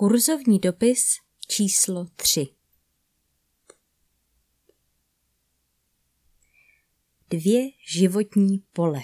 Kurzovní dopis číslo 3 Dvě životní pole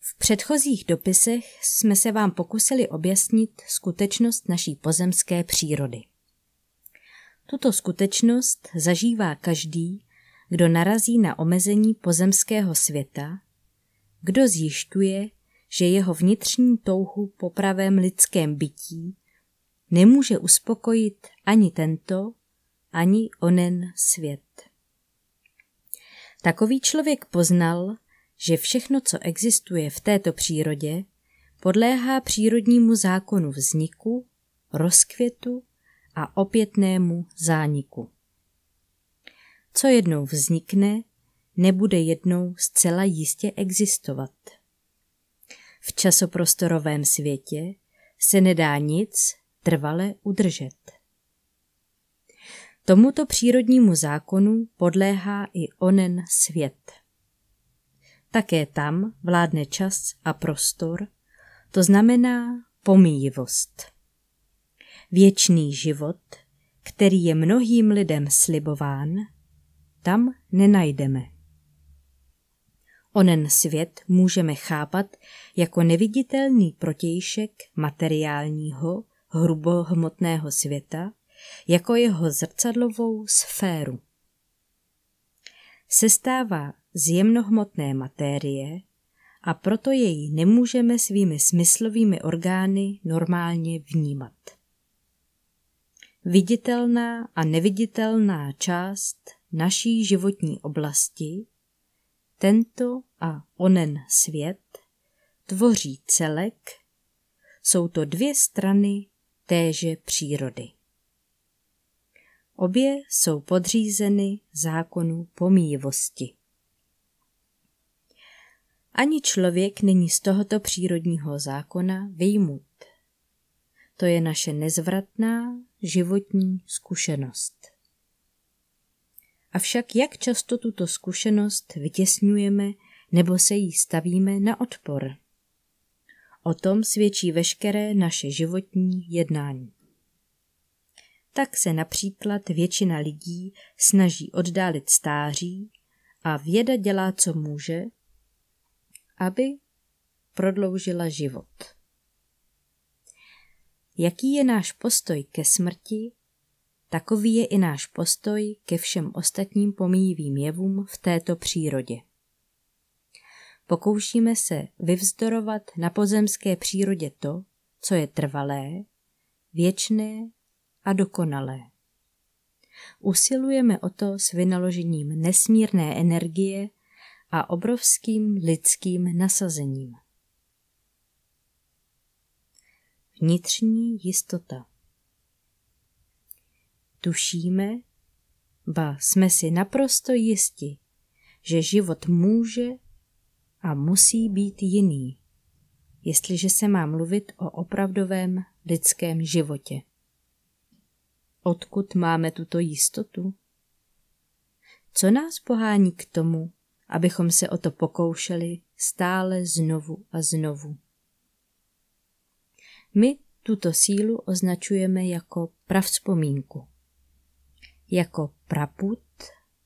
V předchozích dopisech jsme se vám pokusili objasnit skutečnost naší pozemské přírody. Tuto skutečnost zažívá každý, kdo narazí na omezení pozemského světa, kdo zjišťuje, že jeho vnitřní touhu po pravém lidském bytí nemůže uspokojit ani tento, ani onen svět. Takový člověk poznal, že všechno, co existuje v této přírodě, podléhá přírodnímu zákonu vzniku, rozkvětu a opětnému zániku. Co jednou vznikne, nebude jednou zcela jistě existovat. V časoprostorovém světě se nedá nic trvale udržet. Tomuto přírodnímu zákonu podléhá i onen svět. Také tam vládne čas a prostor, to znamená pomíjivost. Věčný život, který je mnohým lidem slibován, tam nenajdeme. Onen svět můžeme chápat jako neviditelný protějšek materiálního, hrubohmotného světa, jako jeho zrcadlovou sféru. Sestává z jemnohmotné matérie a proto jej nemůžeme svými smyslovými orgány normálně vnímat. Viditelná a neviditelná část naší životní oblasti tento a onen svět tvoří celek, jsou to dvě strany téže přírody. Obě jsou podřízeny zákonu pomíjivosti. Ani člověk není z tohoto přírodního zákona vyjmut. To je naše nezvratná životní zkušenost. Avšak jak často tuto zkušenost vytěsňujeme nebo se jí stavíme na odpor? O tom svědčí veškeré naše životní jednání. Tak se například většina lidí snaží oddálit stáří a věda dělá, co může, aby prodloužila život. Jaký je náš postoj ke smrti Takový je i náš postoj ke všem ostatním pomíjivým jevům v této přírodě. Pokoušíme se vyvzdorovat na pozemské přírodě to, co je trvalé, věčné a dokonalé. Usilujeme o to s vynaložením nesmírné energie a obrovským lidským nasazením. Vnitřní jistota Tušíme, ba jsme si naprosto jisti, že život může a musí být jiný, jestliže se má mluvit o opravdovém lidském životě. Odkud máme tuto jistotu? Co nás pohání k tomu, abychom se o to pokoušeli stále znovu a znovu? My tuto sílu označujeme jako pravzpomínku jako praput,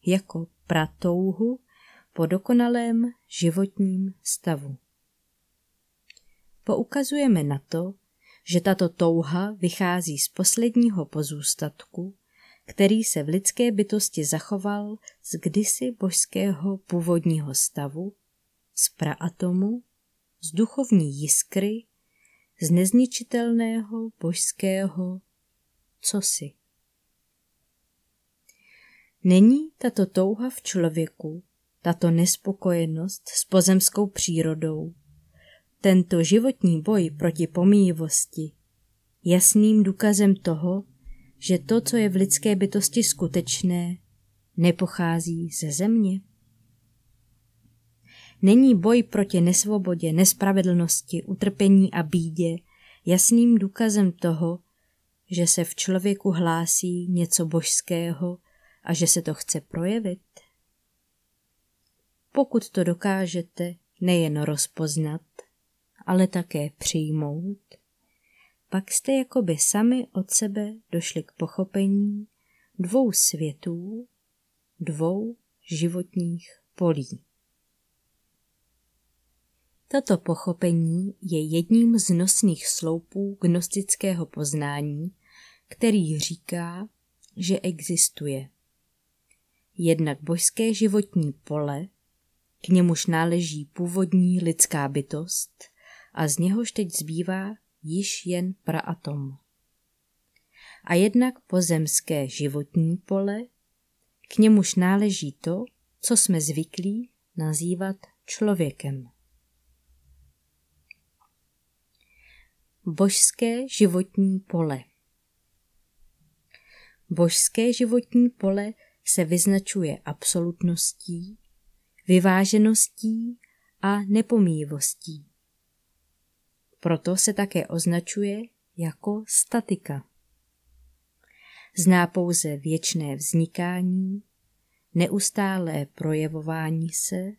jako pratouhu po dokonalém životním stavu. Poukazujeme na to, že tato touha vychází z posledního pozůstatku, který se v lidské bytosti zachoval z kdysi božského původního stavu, z praatomu, z duchovní jiskry, z nezničitelného božského cosi. Není tato touha v člověku, tato nespokojenost s pozemskou přírodou, tento životní boj proti pomíjivosti, jasným důkazem toho, že to, co je v lidské bytosti skutečné, nepochází ze země? Není boj proti nesvobodě, nespravedlnosti, utrpení a bídě jasným důkazem toho, že se v člověku hlásí něco božského, a že se to chce projevit? Pokud to dokážete nejen rozpoznat, ale také přijmout, pak jste jakoby sami od sebe došli k pochopení dvou světů, dvou životních polí. Toto pochopení je jedním z nosných sloupů gnostického poznání, který říká, že existuje jednak božské životní pole, k němuž náleží původní lidská bytost a z něhož teď zbývá již jen praatom. A jednak pozemské životní pole, k němuž náleží to, co jsme zvyklí nazývat člověkem. Božské životní pole Božské životní pole se vyznačuje absolutností, vyvážeností a nepomíjivostí. Proto se také označuje jako statika. Zná pouze věčné vznikání, neustálé projevování se,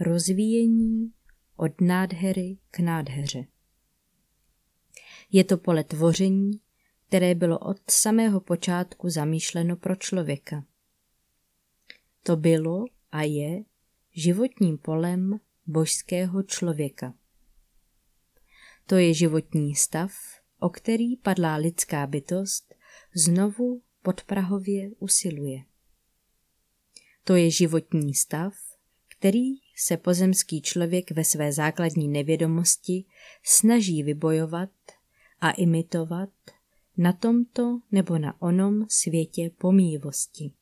rozvíjení od nádhery k nádheře. Je to pole tvoření, které bylo od samého počátku zamýšleno pro člověka. To bylo a je životním polem božského člověka. To je životní stav, o který padlá lidská bytost znovu podprahově usiluje. To je životní stav, který se pozemský člověk ve své základní nevědomosti snaží vybojovat a imitovat na tomto nebo na onom světě pomíjivosti.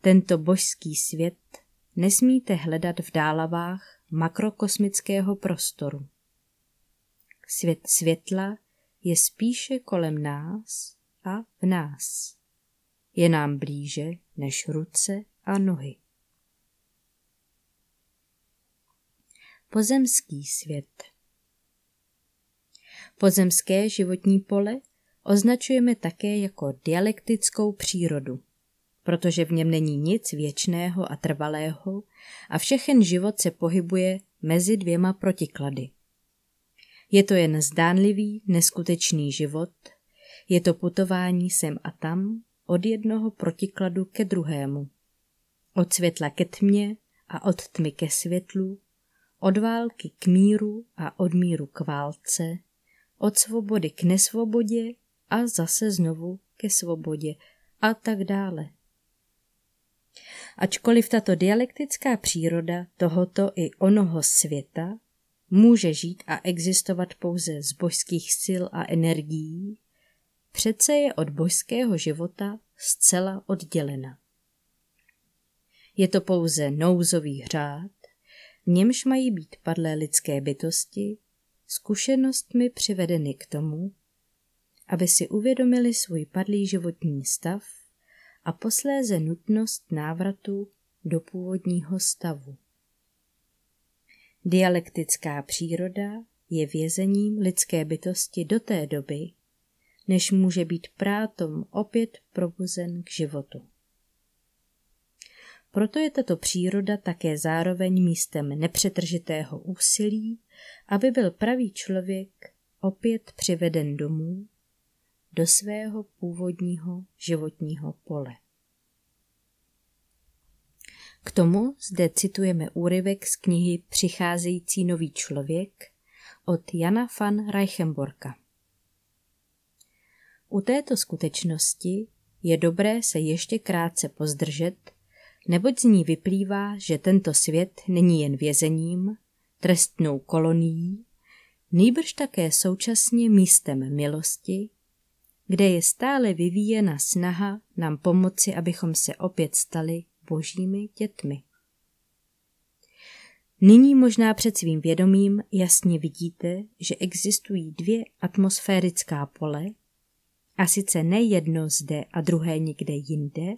Tento božský svět nesmíte hledat v dálavách makrokosmického prostoru. Svět světla je spíše kolem nás a v nás. Je nám blíže než ruce a nohy. Pozemský svět Pozemské životní pole označujeme také jako dialektickou přírodu, protože v něm není nic věčného a trvalého a všechen život se pohybuje mezi dvěma protiklady. Je to jen zdánlivý, neskutečný život, je to putování sem a tam od jednoho protikladu ke druhému. Od světla ke tmě a od tmy ke světlu, od války k míru a od míru k válce, od svobody k nesvobodě a zase znovu ke svobodě a tak dále. Ačkoliv tato dialektická příroda tohoto i onoho světa může žít a existovat pouze z božských sil a energií, přece je od božského života zcela oddělena. Je to pouze nouzový řád, v němž mají být padlé lidské bytosti zkušenostmi přivedeny k tomu, aby si uvědomili svůj padlý životní stav a posléze nutnost návratu do původního stavu. Dialektická příroda je vězením lidské bytosti do té doby, než může být prátom opět probuzen k životu. Proto je tato příroda také zároveň místem nepřetržitého úsilí, aby byl pravý člověk opět přiveden domů do svého původního životního pole. K tomu zde citujeme úryvek z knihy Přicházející nový člověk od Jana van Reichenborka. U této skutečnosti je dobré se ještě krátce pozdržet, neboť z ní vyplývá, že tento svět není jen vězením, trestnou kolonií, nýbrž také současně místem milosti, kde je stále vyvíjena snaha nám pomoci, abychom se opět stali božími dětmi. Nyní možná před svým vědomím jasně vidíte, že existují dvě atmosférická pole, a sice ne jedno zde a druhé někde jinde,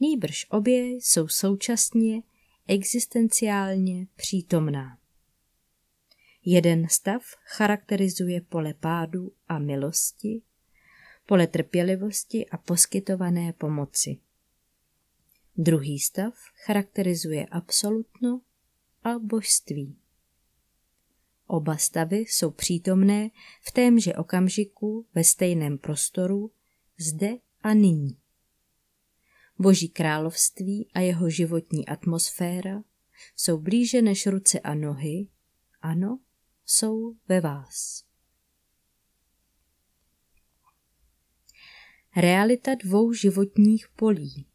nýbrž obě jsou současně existenciálně přítomná. Jeden stav charakterizuje pole pádu a milosti, pole trpělivosti a poskytované pomoci. Druhý stav charakterizuje absolutno a božství. Oba stavy jsou přítomné v témže okamžiku ve stejném prostoru, zde a nyní. Boží království a jeho životní atmosféra jsou blíže než ruce a nohy, ano, jsou ve vás. Realita dvou životních polí.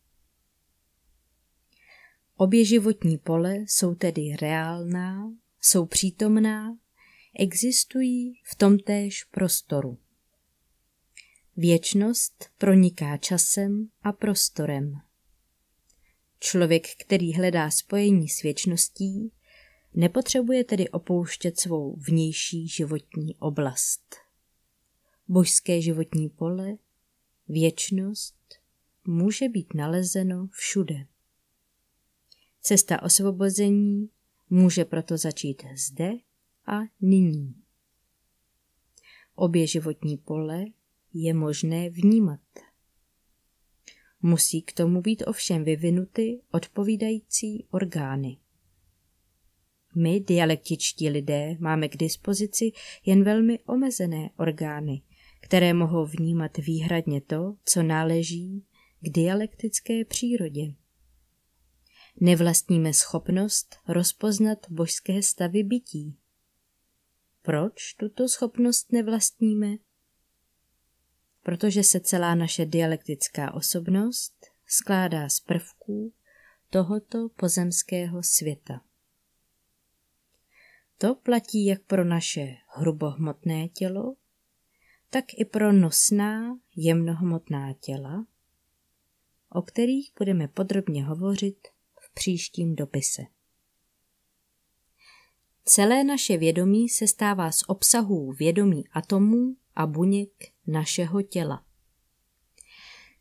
Obě životní pole jsou tedy reálná, jsou přítomná, existují v tomtéž prostoru. Věčnost proniká časem a prostorem. Člověk, který hledá spojení s věčností, nepotřebuje tedy opouštět svou vnější životní oblast. Božské životní pole, věčnost, může být nalezeno všude. Cesta osvobození může proto začít zde a nyní. Obě životní pole je možné vnímat. Musí k tomu být ovšem vyvinuty odpovídající orgány. My, dialektičtí lidé, máme k dispozici jen velmi omezené orgány, které mohou vnímat výhradně to, co náleží k dialektické přírodě. Nevlastníme schopnost rozpoznat božské stavy bytí. Proč tuto schopnost nevlastníme? Protože se celá naše dialektická osobnost skládá z prvků tohoto pozemského světa. To platí jak pro naše hrubohmotné tělo, tak i pro nosná jemnohmotná těla, o kterých budeme podrobně hovořit v příštím dopise. Celé naše vědomí se stává z obsahů vědomí atomů a buněk našeho těla.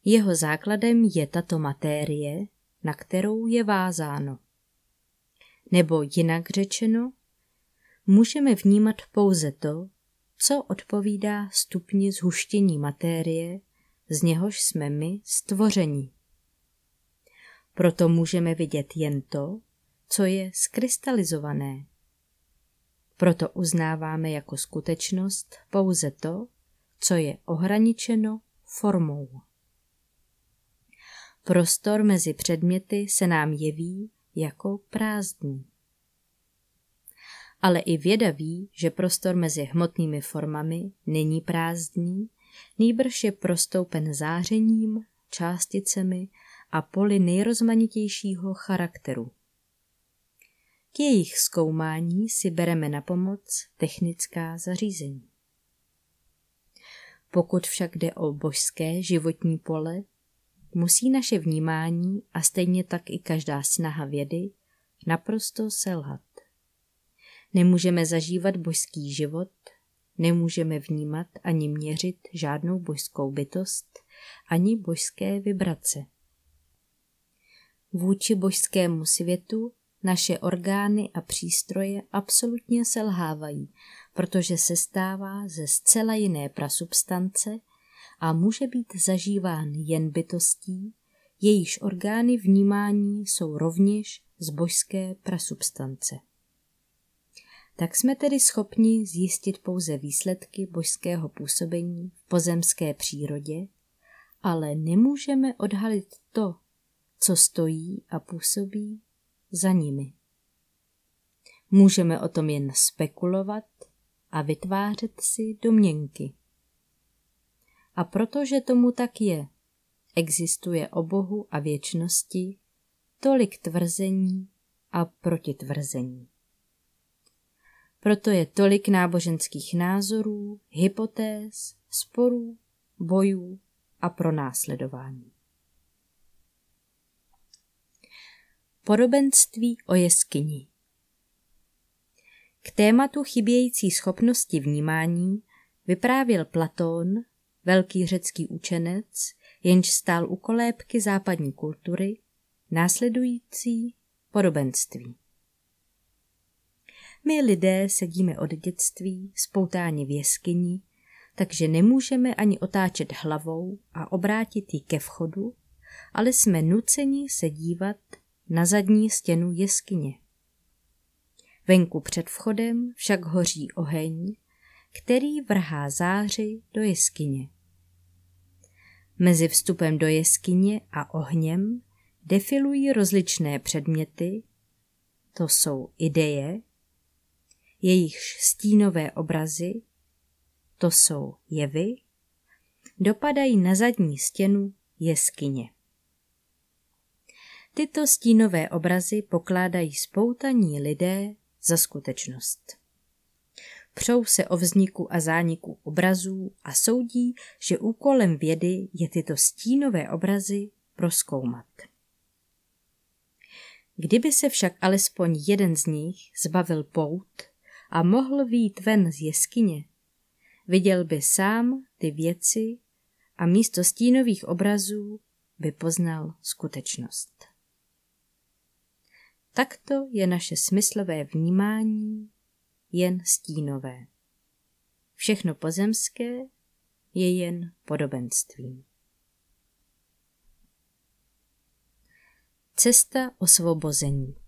Jeho základem je tato matérie, na kterou je vázáno. Nebo jinak řečeno, můžeme vnímat pouze to, co odpovídá stupni zhuštění matérie, z něhož jsme my stvoření. Proto můžeme vidět jen to, co je skrystalizované. Proto uznáváme jako skutečnost pouze to, co je ohraničeno formou. Prostor mezi předměty se nám jeví jako prázdný ale i věda ví, že prostor mezi hmotnými formami není prázdný, nýbrž je prostoupen zářením, částicemi a poli nejrozmanitějšího charakteru. K jejich zkoumání si bereme na pomoc technická zařízení. Pokud však jde o božské životní pole, musí naše vnímání a stejně tak i každá snaha vědy naprosto selhat. Nemůžeme zažívat božský život, nemůžeme vnímat ani měřit žádnou božskou bytost, ani božské vibrace. Vůči božskému světu naše orgány a přístroje absolutně selhávají, protože se stává ze zcela jiné prasubstance a může být zažíván jen bytostí, jejíž orgány vnímání jsou rovněž z božské prasubstance tak jsme tedy schopni zjistit pouze výsledky božského působení v pozemské přírodě, ale nemůžeme odhalit to, co stojí a působí za nimi. Můžeme o tom jen spekulovat a vytvářet si domněnky. A protože tomu tak je, existuje o Bohu a věčnosti tolik tvrzení a protitvrzení. Proto je tolik náboženských názorů, hypotéz, sporů, bojů a pronásledování. Podobenství o jeskyni K tématu chybějící schopnosti vnímání vyprávěl Platón, velký řecký učenec, jenž stál u kolébky západní kultury, následující podobenství. My lidé sedíme od dětství, spoutáni v jeskyni, takže nemůžeme ani otáčet hlavou a obrátit ji ke vchodu, ale jsme nuceni se dívat na zadní stěnu jeskyně. Venku před vchodem však hoří oheň, který vrhá záři do jeskyně. Mezi vstupem do jeskyně a ohněm defilují rozličné předměty, to jsou ideje, jejichž stínové obrazy, to jsou jevy, dopadají na zadní stěnu jeskyně. Tyto stínové obrazy pokládají spoutaní lidé za skutečnost. Přou se o vzniku a zániku obrazů a soudí, že úkolem vědy je tyto stínové obrazy proskoumat. Kdyby se však alespoň jeden z nich zbavil pout a mohl výjít ven z jeskyně, viděl by sám ty věci a místo stínových obrazů by poznal skutečnost. Takto je naše smyslové vnímání jen stínové. Všechno pozemské je jen podobenstvím. Cesta osvobození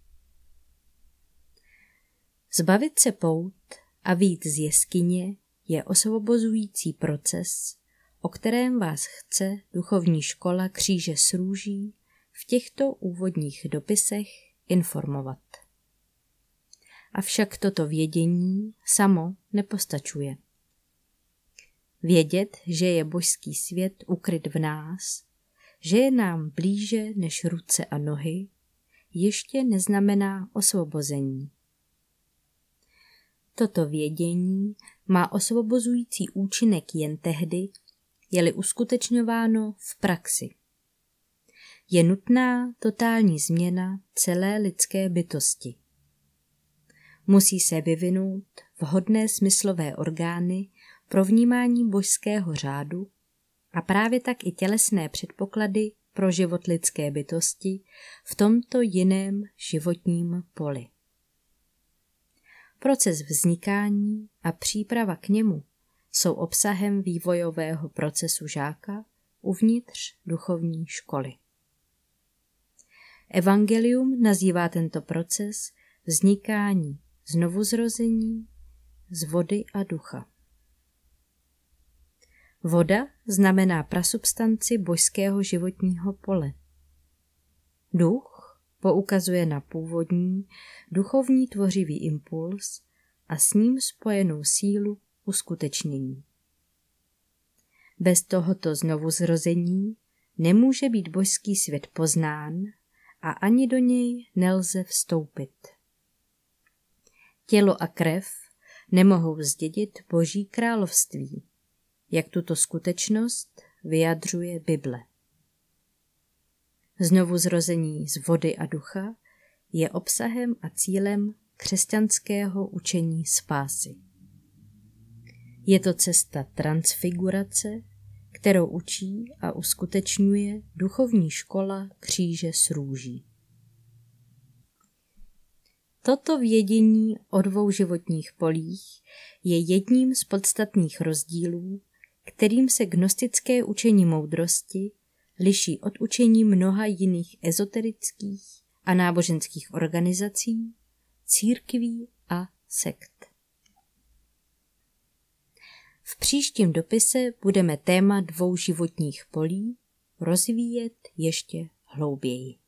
Zbavit se pout a vít z jeskyně je osvobozující proces, o kterém vás chce duchovní škola kříže s růží v těchto úvodních dopisech informovat. Avšak toto vědění samo nepostačuje. Vědět, že je božský svět ukryt v nás, že je nám blíže než ruce a nohy, ještě neznamená osvobození. Toto vědění má osvobozující účinek jen tehdy, je-li uskutečňováno v praxi. Je nutná totální změna celé lidské bytosti. Musí se vyvinout vhodné smyslové orgány pro vnímání božského řádu a právě tak i tělesné předpoklady pro život lidské bytosti v tomto jiném životním poli. Proces vznikání a příprava k němu jsou obsahem vývojového procesu žáka uvnitř duchovní školy. Evangelium nazývá tento proces vznikání znovuzrození z vody a ducha. Voda znamená prasubstanci božského životního pole. Duch poukazuje na původní, duchovní tvořivý impuls a s ním spojenou sílu uskutečnění. Bez tohoto znovuzrození nemůže být božský svět poznán a ani do něj nelze vstoupit. Tělo a krev nemohou zdědit Boží království, jak tuto skutečnost vyjadřuje Bible. Znovu zrození z vody a ducha je obsahem a cílem křesťanského učení spásy. Je to cesta transfigurace, kterou učí a uskutečňuje duchovní škola kříže s růží. Toto vědění o dvou životních polích je jedním z podstatných rozdílů, kterým se gnostické učení moudrosti liší od učení mnoha jiných ezoterických a náboženských organizací, církví a sekt. V příštím dopise budeme téma dvou životních polí rozvíjet ještě hlouběji.